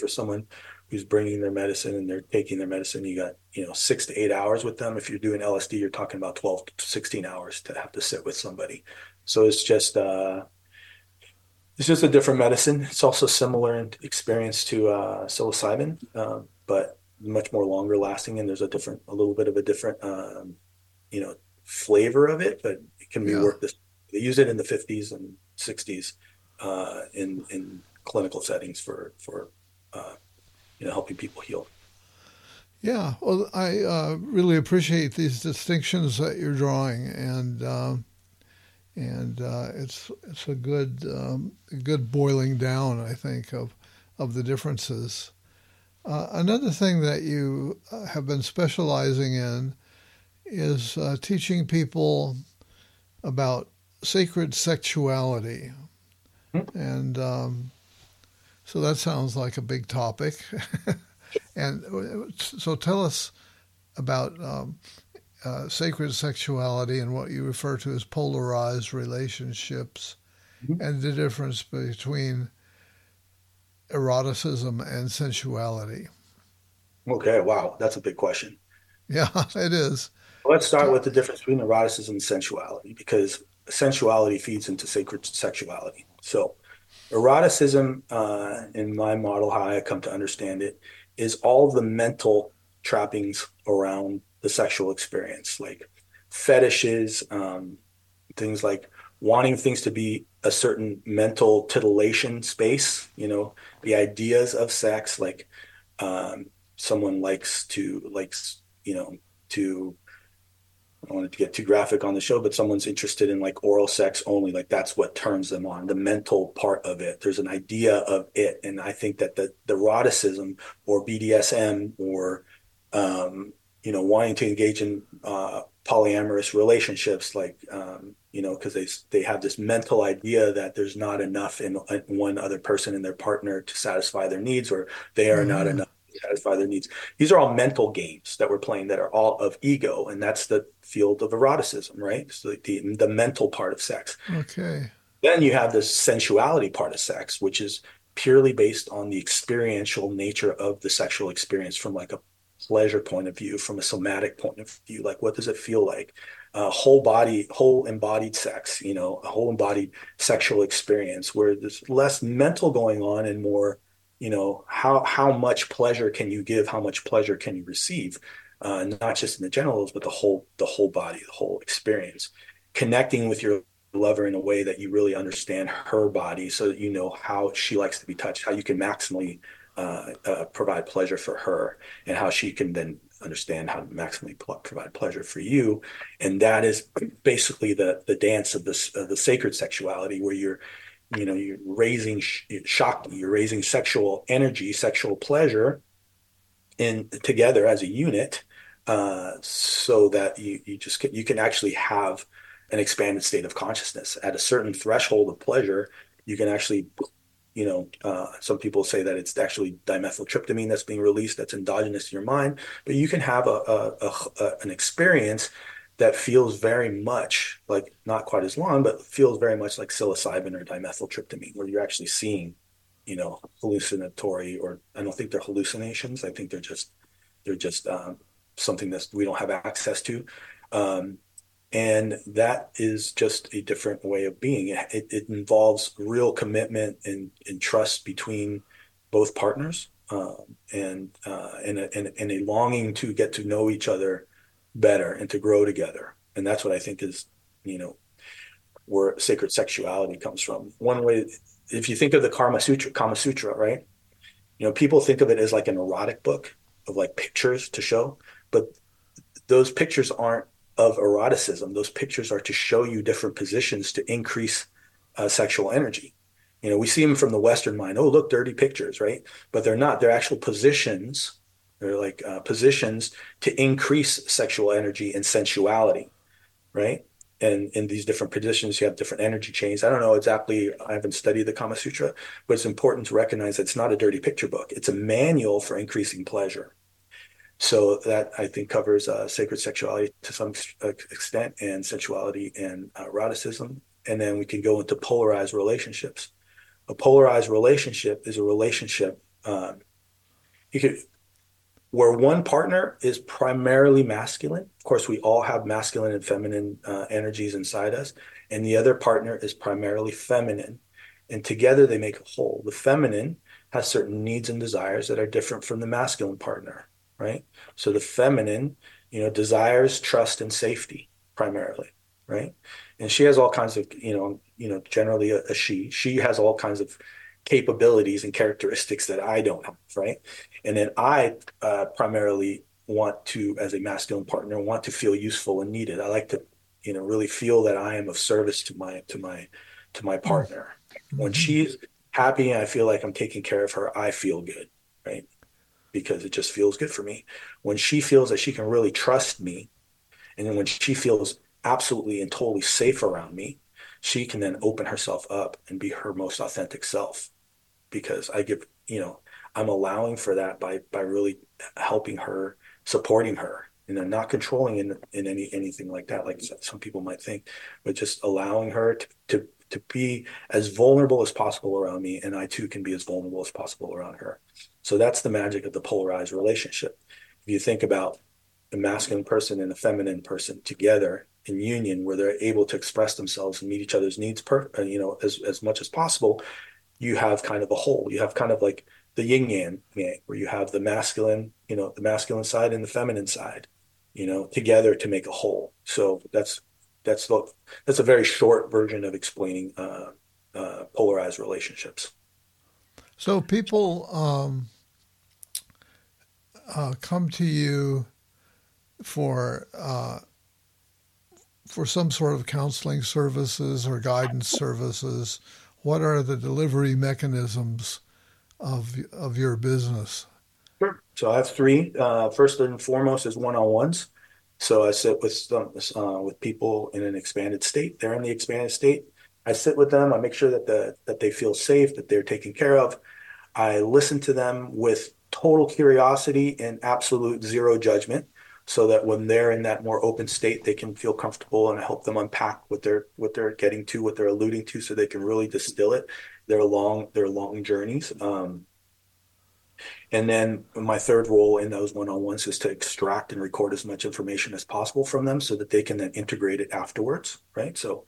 for someone who's bringing their medicine and they're taking their medicine. You got, you know, six to eight hours with them. If you're doing LSD, you're talking about 12 to 16 hours to have to sit with somebody. So it's just, uh, it's just a different medicine. It's also similar in experience to uh, psilocybin, uh, but much more longer lasting. And there's a different, a little bit of a different, um, you know, flavor of it, but it can be yeah. worked. This, they use it in the 50s and 60s uh, in in clinical settings for for uh, you know, helping people heal. Yeah, well, I uh, really appreciate these distinctions that you're drawing, and uh, and uh, it's it's a good um, a good boiling down, I think, of of the differences. Uh, another thing that you uh, have been specializing in is uh, teaching people about sacred sexuality, mm-hmm. and um, so that sounds like a big topic. and so tell us about um, uh, sacred sexuality and what you refer to as polarized relationships mm-hmm. and the difference between eroticism and sensuality. Okay, wow, that's a big question. Yeah, it is. let's start with the difference between eroticism and sensuality because sensuality feeds into sacred sexuality. So, Eroticism, uh, in my model, how I come to understand it, is all the mental trappings around the sexual experience, like fetishes, um, things like wanting things to be a certain mental titillation space, you know, the ideas of sex, like um, someone likes to, likes, you know, to I don't want to get too graphic on the show, but someone's interested in like oral sex only, like that's what turns them on, the mental part of it. There's an idea of it. And I think that the, the eroticism or BDSM or, um, you know, wanting to engage in uh, polyamorous relationships, like, um, you know, because they, they have this mental idea that there's not enough in, in, one other person in their partner to satisfy their needs, or they are mm-hmm. not enough to satisfy their needs. These are all mental games that we're playing that are all of ego, and that's the field of eroticism, right? So the the mental part of sex. Okay. Then you have the sensuality part of sex, which is purely based on the experiential nature of the sexual experience from like a pleasure point of view, from a somatic point of view. Like, what does it feel like? Uh, whole body, whole embodied sex, you know, a whole embodied sexual experience where there's less mental going on and more, you know, how how much pleasure can you give? How much pleasure can you receive? Uh, not just in the genitals, but the whole the whole body, the whole experience. Connecting with your lover in a way that you really understand her body, so that you know how she likes to be touched, how you can maximally uh, uh, provide pleasure for her, and how she can then understand how to maximally provide pleasure for you. And that is basically the the dance of this uh, the sacred sexuality, where you're you know you're raising shock, you're raising sexual energy, sexual pleasure, in together as a unit, uh, so that you you just can, you can actually have an expanded state of consciousness at a certain threshold of pleasure. You can actually you know, uh, some people say that it's actually dimethyltryptamine that's being released that's endogenous in your mind, but you can have a, a, a, an experience that feels very much like not quite as long, but feels very much like psilocybin or dimethyltryptamine, where you're actually seeing, you know, hallucinatory or I don't think they're hallucinations. I think they're just they're just um, something that we don't have access to. Um, and that is just a different way of being. It, it involves real commitment and, and, trust between both partners, um, and, uh, and, a, and, and a longing to get to know each other better and to grow together. And that's what I think is, you know, where sacred sexuality comes from. One way, if you think of the Kama Sutra, Kama Sutra, right? You know, people think of it as like an erotic book of like pictures to show, but those pictures aren't of eroticism. Those pictures are to show you different positions to increase uh, sexual energy. You know, we see them from the Western mind. Oh, look, dirty pictures, right? But they're not. They're actual positions. They're like uh, positions to increase sexual energy and sensuality, right? And in these different positions, you have different energy chains. I don't know exactly. I haven't studied the Kama Sutra, but it's important to recognize that it's not a dirty picture book. It's a manual for increasing pleasure so that I think covers uh, sacred sexuality to some uh, extent and sensuality and uh, eroticism. And then we can go into polarized relationships. A polarized relationship is a relationship um, you could where one partner is primarily masculine. Of course, we all have masculine and feminine uh, energies inside us, and the other partner is primarily feminine. And together they make a whole. The feminine has certain needs and desires that are different from the masculine partner right? So the feminine, you know, desires trust and safety primarily, right? And she has all kinds of, you know, you know, generally a, a she. She has all kinds of capabilities and characteristics that I don't have, right? And then I uh, primarily want to, as a masculine partner, want to feel useful and needed. I like to, you know, really feel that I am of service to my to my to my partner. Mm-hmm. When she's happy and I feel like I'm taking care of her, I feel good, right? Because it just feels good for me. When she feels that she can really trust me, and then when she feels absolutely and totally safe around me, she can then open herself up and be her most authentic self. Because I give, you know, I'm allowing for that by by really helping her, supporting her, you know, not controlling in in any anything like that, like some people might think, but just allowing her to to to be as vulnerable as possible around me, and I too can be as vulnerable as possible around her. So that's the magic of the polarized relationship. If you think about a masculine person and a feminine person together in union, where they're able to express themselves and meet each other's needs, per, uh, you know, as as much as possible, you have kind of a whole. You have kind of like the yin yang, where you have the masculine, you know, the masculine side and the feminine side, you know, together to make a whole. So that's that's the that's a very short version of explaining uh, uh, polarized relationships. So people um, uh, come to you for uh, for some sort of counseling services or guidance services, what are the delivery mechanisms of of your business? Sure. So I have three. Uh, first and foremost is one-on-ones. So I sit with uh, with people in an expanded state. They're in the expanded state. I sit with them. I make sure that the that they feel safe, that they're taken care of. I listen to them with total curiosity and absolute zero judgment so that when they're in that more open state they can feel comfortable and help them unpack what they're what they're getting to what they're alluding to so they can really distill it their long their long journeys um, And then my third role in those one-on-ones is to extract and record as much information as possible from them so that they can then integrate it afterwards, right? So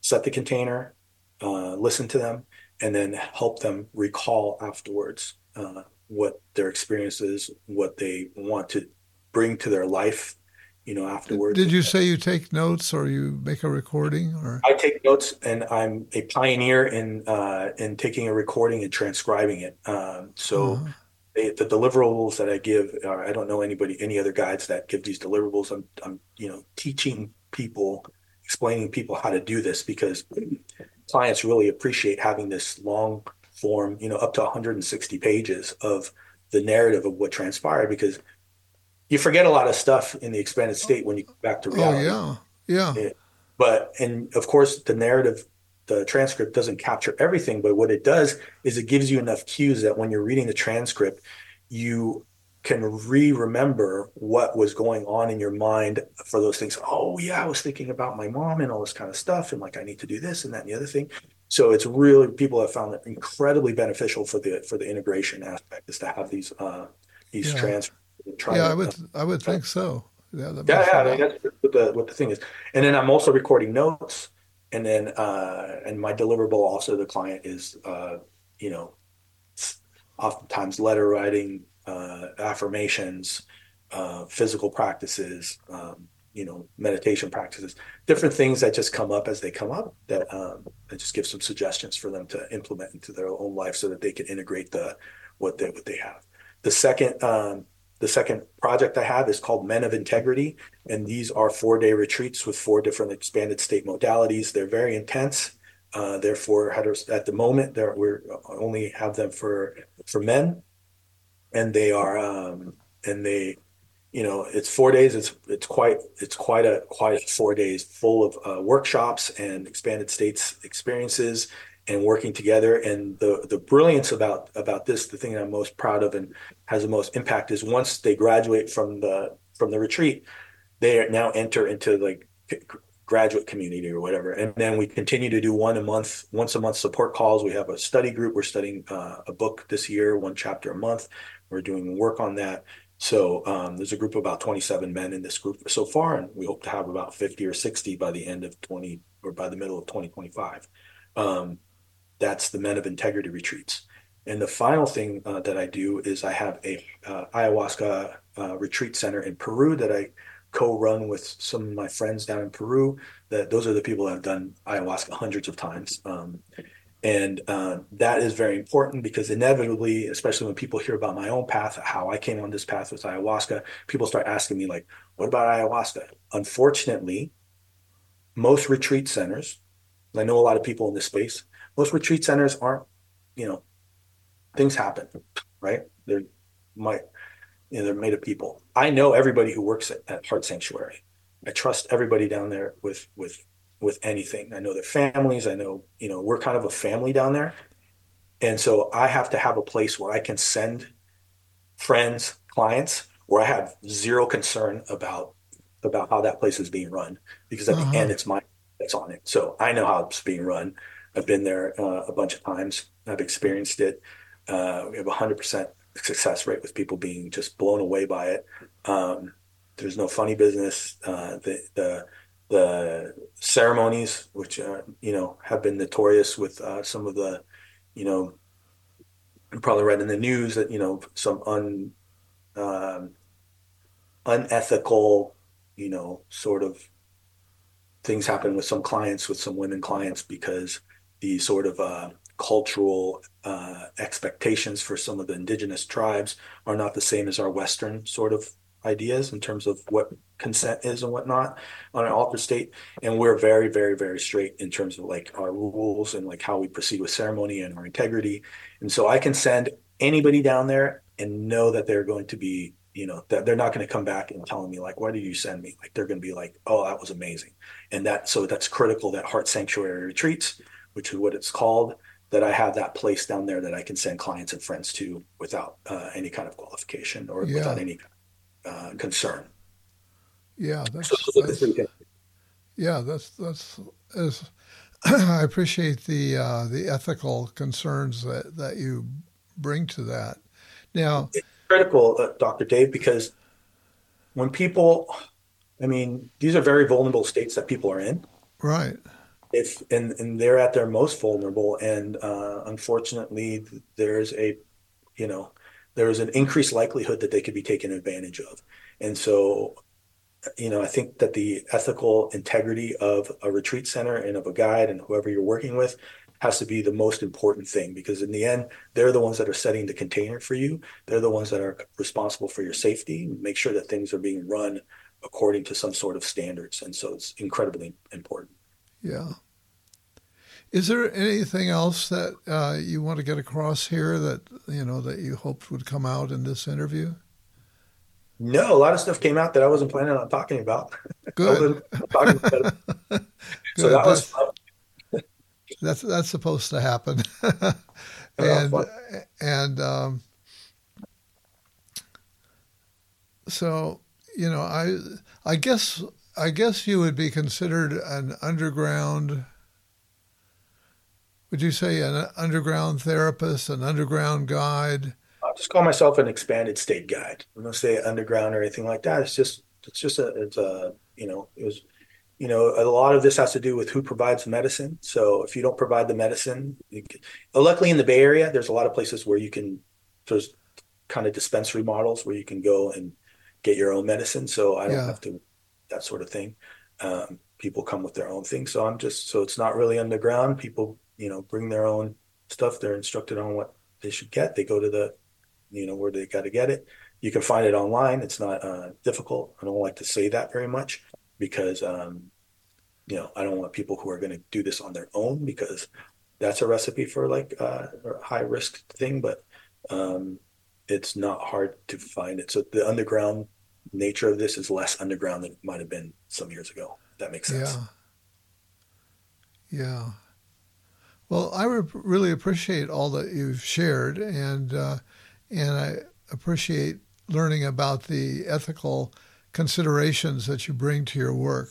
set the container, uh, listen to them, and then help them recall afterwards uh, what their experience is, what they want to bring to their life, you know, afterwards. Did you say you take notes or you make a recording or? I take notes, and I'm a pioneer in uh, in taking a recording and transcribing it. Um, so. Uh-huh. They, the deliverables that I give, are, I don't know anybody, any other guides that give these deliverables. I'm, I'm, you know, teaching people, explaining people how to do this because clients really appreciate having this long form, you know, up to 160 pages of the narrative of what transpired because you forget a lot of stuff in the expanded state when you go back to Oh reality. yeah, yeah, Yeah. But and of course the narrative, the transcript doesn't capture everything, but what it does is it gives you enough cues that when you're reading the transcript, you can re-remember what was going on in your mind for those things. Oh yeah, I was thinking about my mom and all this kind of stuff, and like I need to do this and that and the other thing. So it's really people have found it incredibly beneficial for the for the integration aspect is to have these uh these Yeah. yeah. I would, I would think so. Yeah, yeah, yeah, I mean, that's what the what the thing is. And then I'm also recording notes, and then uh, and my deliverable also the client is uh, you know, oftentimes letter writing, uh, affirmations, uh, physical practices, um, you know, meditation practices, different things that just come up as they come up that um, that just give some suggestions for them to implement into their own life so that they can integrate the what they what they have. The second um, the second project I have is called Men of Integrity, and these are four day retreats with four different expanded state modalities. They're very intense. Uh, therefore, at the moment, we're only have them for for men, and they are um, and they, you know, it's four days. It's it's quite it's quite a quite a four days full of uh, workshops and expanded states experiences and working together. And the the brilliance about about this, the thing that I'm most proud of and has the most impact is once they graduate from the from the retreat, they now enter into like graduate community or whatever, and then we continue to do one a month, once a month support calls. We have a study group. We're studying uh, a book this year, one chapter a month. We're doing work on that. So um, there's a group of about 27 men in this group so far, and we hope to have about 50 or 60 by the end of 20 or by the middle of 2025. Um, that's the Men of Integrity retreats. And the final thing uh, that I do is I have a uh, ayahuasca uh, retreat center in Peru that I co-run with some of my friends down in Peru. That those are the people that have done ayahuasca hundreds of times. Um, and uh, that is very important because inevitably, especially when people hear about my own path, how I came on this path with ayahuasca, people start asking me like, "What about ayahuasca?" Unfortunately, most retreat centers, I know a lot of people in this space, most retreat centers aren't, you know, things happen, right? They're might, you know, they're made of people. I know everybody who works at, at Heart Sanctuary. I trust everybody down there with with with anything. I know their families. I know, you know, we're kind of a family down there. And so I have to have a place where I can send friends, clients, where I have zero concern about about how that place is being run because at Uh-huh. the end it's my that's on it. So I know how it's being run. I've been there uh, a bunch of times. I've experienced it. Uh, we have a hundred percent success rate with people being just blown away by it. Um, there's no funny business. Uh, the the the ceremonies, which uh, you know have been notorious with uh, some of the, you know, you probably read in the news that you know some un um, unethical, you know, sort of things happen with some clients, with some women clients, because the sort of uh, cultural uh, expectations for some of the indigenous tribes are not the same as our Western sort of ideas in terms of what consent is and whatnot on an altar state. And we're very, very, very straight in terms of like our rules and like how we proceed with ceremony and our integrity. And so I can send anybody down there and know that they're going to be, you know, that they're not going to come back and telling me like, why did you send me? Like they're going to be like, oh, that was amazing. And that, so that's critical that Heart Sanctuary Retreats, which is what it's called, that I have that place down there that I can send clients and friends to without uh, any kind of qualification or Yeah. without any uh, concern. Yeah, that's, So those are the that's yeah, that's that's as I appreciate the uh, the ethical concerns that that you bring to that. Now, it's critical, uh, Dr. Dave, because when people, I mean, these are very vulnerable states that people are in. right. If and and they're at their most vulnerable, and uh, unfortunately, there's a, you know, there is an increased likelihood that they could be taken advantage of, and so, you know, I think that the ethical integrity of a retreat center and of a guide and whoever you're working with has to be the most important thing because in the end they're the ones that are setting the container for you. They're the ones that are responsible for your safety. Make sure that things are being run according to some sort of standards. And so it's incredibly important. Yeah. Is there anything else that uh, you want to get across here that you know that you hoped would come out in this interview? no a lot of stuff came out that i wasn't planning on talking about Good. talking about it. so Good. that was That's- fun. That's that's supposed to happen. And and um, so you know, I I guess I guess you would be considered an underground. Would you say an underground therapist, an underground guide? I'll just call myself an expanded state guide. I'm gonna say underground or anything like that. It's just it's just a it's a you know it was you know a lot of this has to do with who provides the medicine. So if you don't provide the medicine, you can, luckily in the Bay Area, there's a lot of places where you can there's kind of dispensary models where you can go and get your own medicine. So I don't Yeah. have to that sort of thing. Um, people come with their own thing. So I'm just so it's not really underground. People you know bring their own stuff. They're instructed on what they should get. They go to the you know where they got to get it. You can find it online. It's not uh, difficult. I don't like to say that very much because um, you know I don't want people who are going to do this on their own because that's a recipe for like uh, a high risk thing. But um, it's not hard to find it. So the underground nature of this is less underground than it might have been some years ago. That makes sense. Yeah. Yeah. Well, I re- really appreciate all that you've shared, and uh, and I appreciate learning about the ethical considerations that you bring to your work,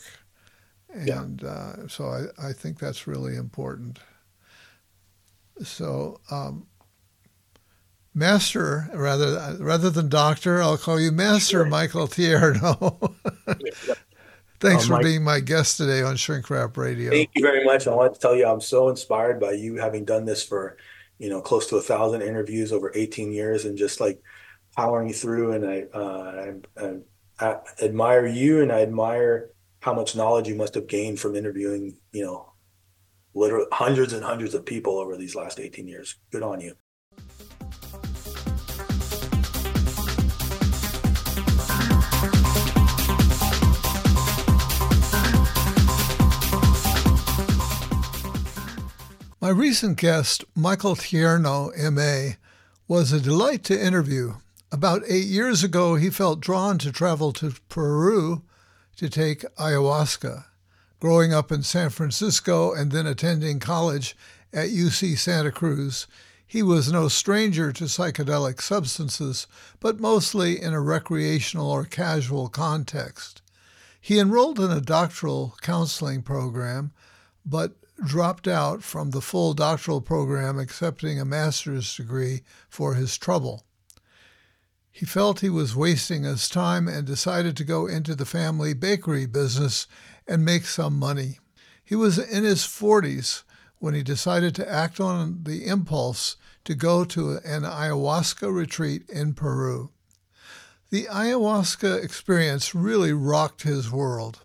Yeah. and uh, so I, I think that's really important. So, um, Master, rather rather than Doctor, I'll call you Master Sure. Michael Tierno. Thanks Uh, for Mike- being my guest today on Shrink Rap Radio. Thank you very much. I wanted to tell you I'm so inspired by you having done this for, you know, close to a thousand interviews over 18 years and just like powering through. And I, uh, I, I, I admire you and I admire how much knowledge you must have gained from interviewing, you know, literally hundreds and hundreds of people over these last 18 years. Good on you. My recent guest, Michael Tierno, MA, was a delight to interview. About eight years ago, he felt drawn to travel to Peru to take ayahuasca. Growing up in San Francisco and then attending college at UC Santa Cruz, he was no stranger to psychedelic substances, but mostly in a recreational or casual context. He enrolled in a doctoral counseling program, but dropped out from the full doctoral program, accepting a master's degree for his trouble. He felt he was wasting his time and decided to go into the family bakery business and make some money. He was in his 40s when he decided to act on the impulse to go to an ayahuasca retreat in Peru. The ayahuasca experience really rocked his world.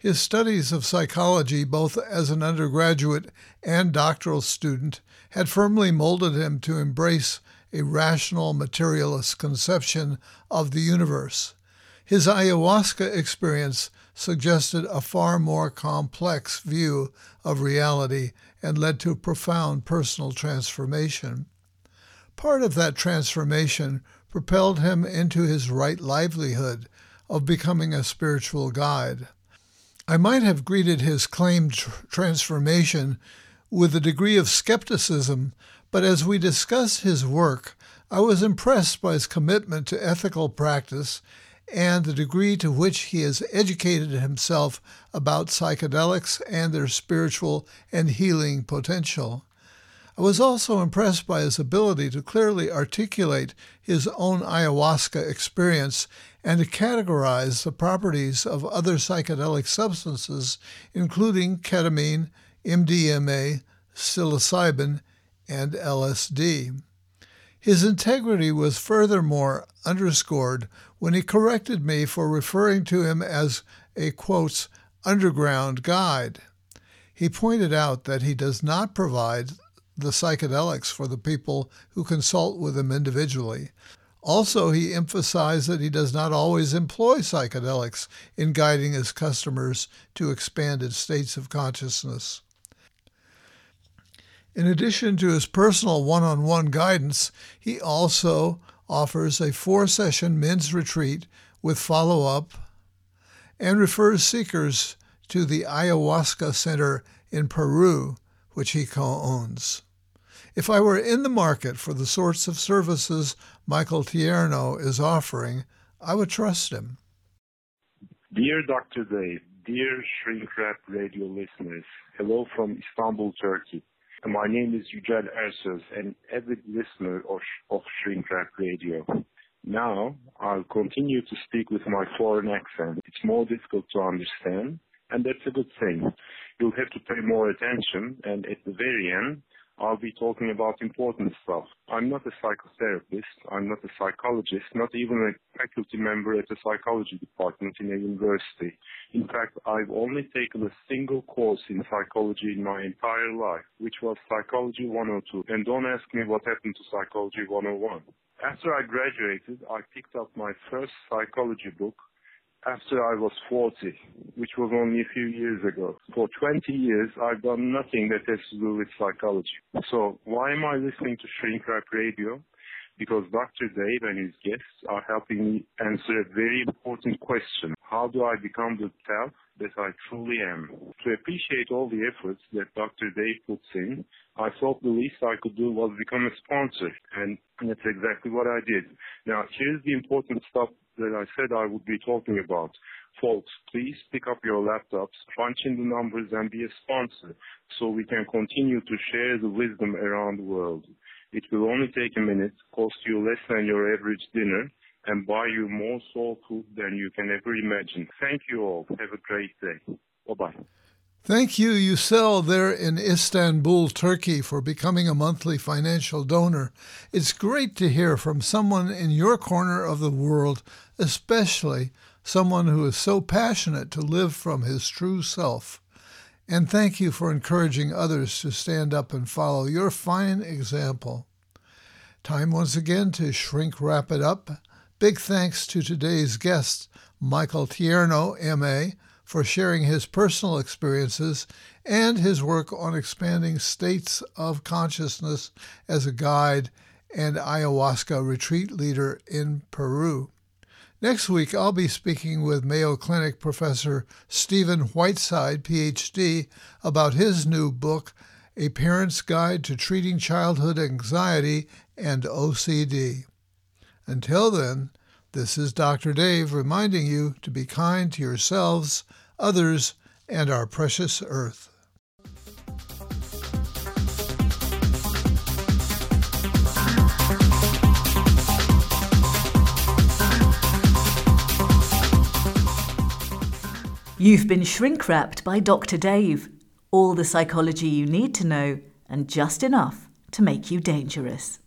His studies of psychology, both as an undergraduate and doctoral student, had firmly molded him to embrace a rational materialist conception of the universe. His ayahuasca experience suggested a far more complex view of reality and led to profound personal transformation. Part of that transformation propelled him into his right livelihood of becoming a spiritual guide. I might have greeted his claimed tr- transformation with a degree of skepticism, but as we discussed his work, I was impressed by his commitment to ethical practice and the degree to which he has educated himself about psychedelics and their spiritual and healing potential. I was also impressed by his ability to clearly articulate his own ayahuasca experience and to categorize the properties of other psychedelic substances, including ketamine, MDMA, psilocybin, and LSD. His integrity was furthermore underscored when he corrected me for referring to him as a quotes, underground guide. He pointed out that he does not provide the psychedelics for the people who consult with him individually. Also, he emphasized that he does not always employ psychedelics in guiding his customers to expanded states of consciousness. In addition to his personal one on one guidance, he also offers a four session men's retreat with follow up and refers seekers to the Ayahuasca Center in Peru, which he co owns. If I were in the market for the sorts of services Michael Tierno is offering, I would trust him. Dear Dr. Dave, dear Shrink Rap radio listeners, hello from Istanbul, Turkey. My name is Yücel Ersöz, an avid listener of, of Shrink Rap Radio. Now, I'll continue to speak with my foreign accent. It's more difficult to understand, and that's a good thing. You'll have to pay more attention, and at the very end, I'll be talking about important stuff. I'm not a psychotherapist, I'm not a psychologist, not even a faculty member at a psychology department in a university. In fact, I've only taken a single course in psychology in my entire life, which was Psychology 102. And don't ask me what happened to Psychology 101. After I graduated, I picked up my first psychology book after I was 40, which was only a few years ago. For 20 years, I've done nothing that has to do with psychology. So why am I listening to Shrink Rap Radio? Because Dr. Dave and his guests are helping me answer a very important question. How do I become the self that I truly am? To appreciate all the efforts that Dr. Dave puts in, I thought the least I could do was become a sponsor. And that's exactly what I did. Now, here's the important stuff that I said I would be talking about. Folks, please pick up your laptops, punch in the numbers and be a sponsor so we can continue to share the wisdom around the world. It will only take a minute, cost you less than your average dinner, and buy you more soul food than you can ever imagine. Thank you all. Have a great day. Bye-bye. Thank you, Yücel, there in Istanbul, Turkey, for becoming a monthly financial donor. It's great to hear from someone in your corner of the world, especially someone who is so passionate to live from his true self. And thank you for encouraging others to stand up and follow your fine example. Time once again to shrink wrap it up. Big thanks to today's guest, Michael Tierno, MA for sharing his personal experiences and his work on expanding states of consciousness as a guide and ayahuasca retreat leader in Peru. Next week, I'll be speaking with Mayo Clinic professor Stephen Whiteside, PhD, about his new book, A Parent's Guide to Treating Childhood Anxiety and OCD. Until then, this is Dr. Dave reminding you to be kind to yourselves, others, and our precious earth. You've been shrink wrapped by Dr. Dave. All the psychology you need to know, and just enough to make you dangerous.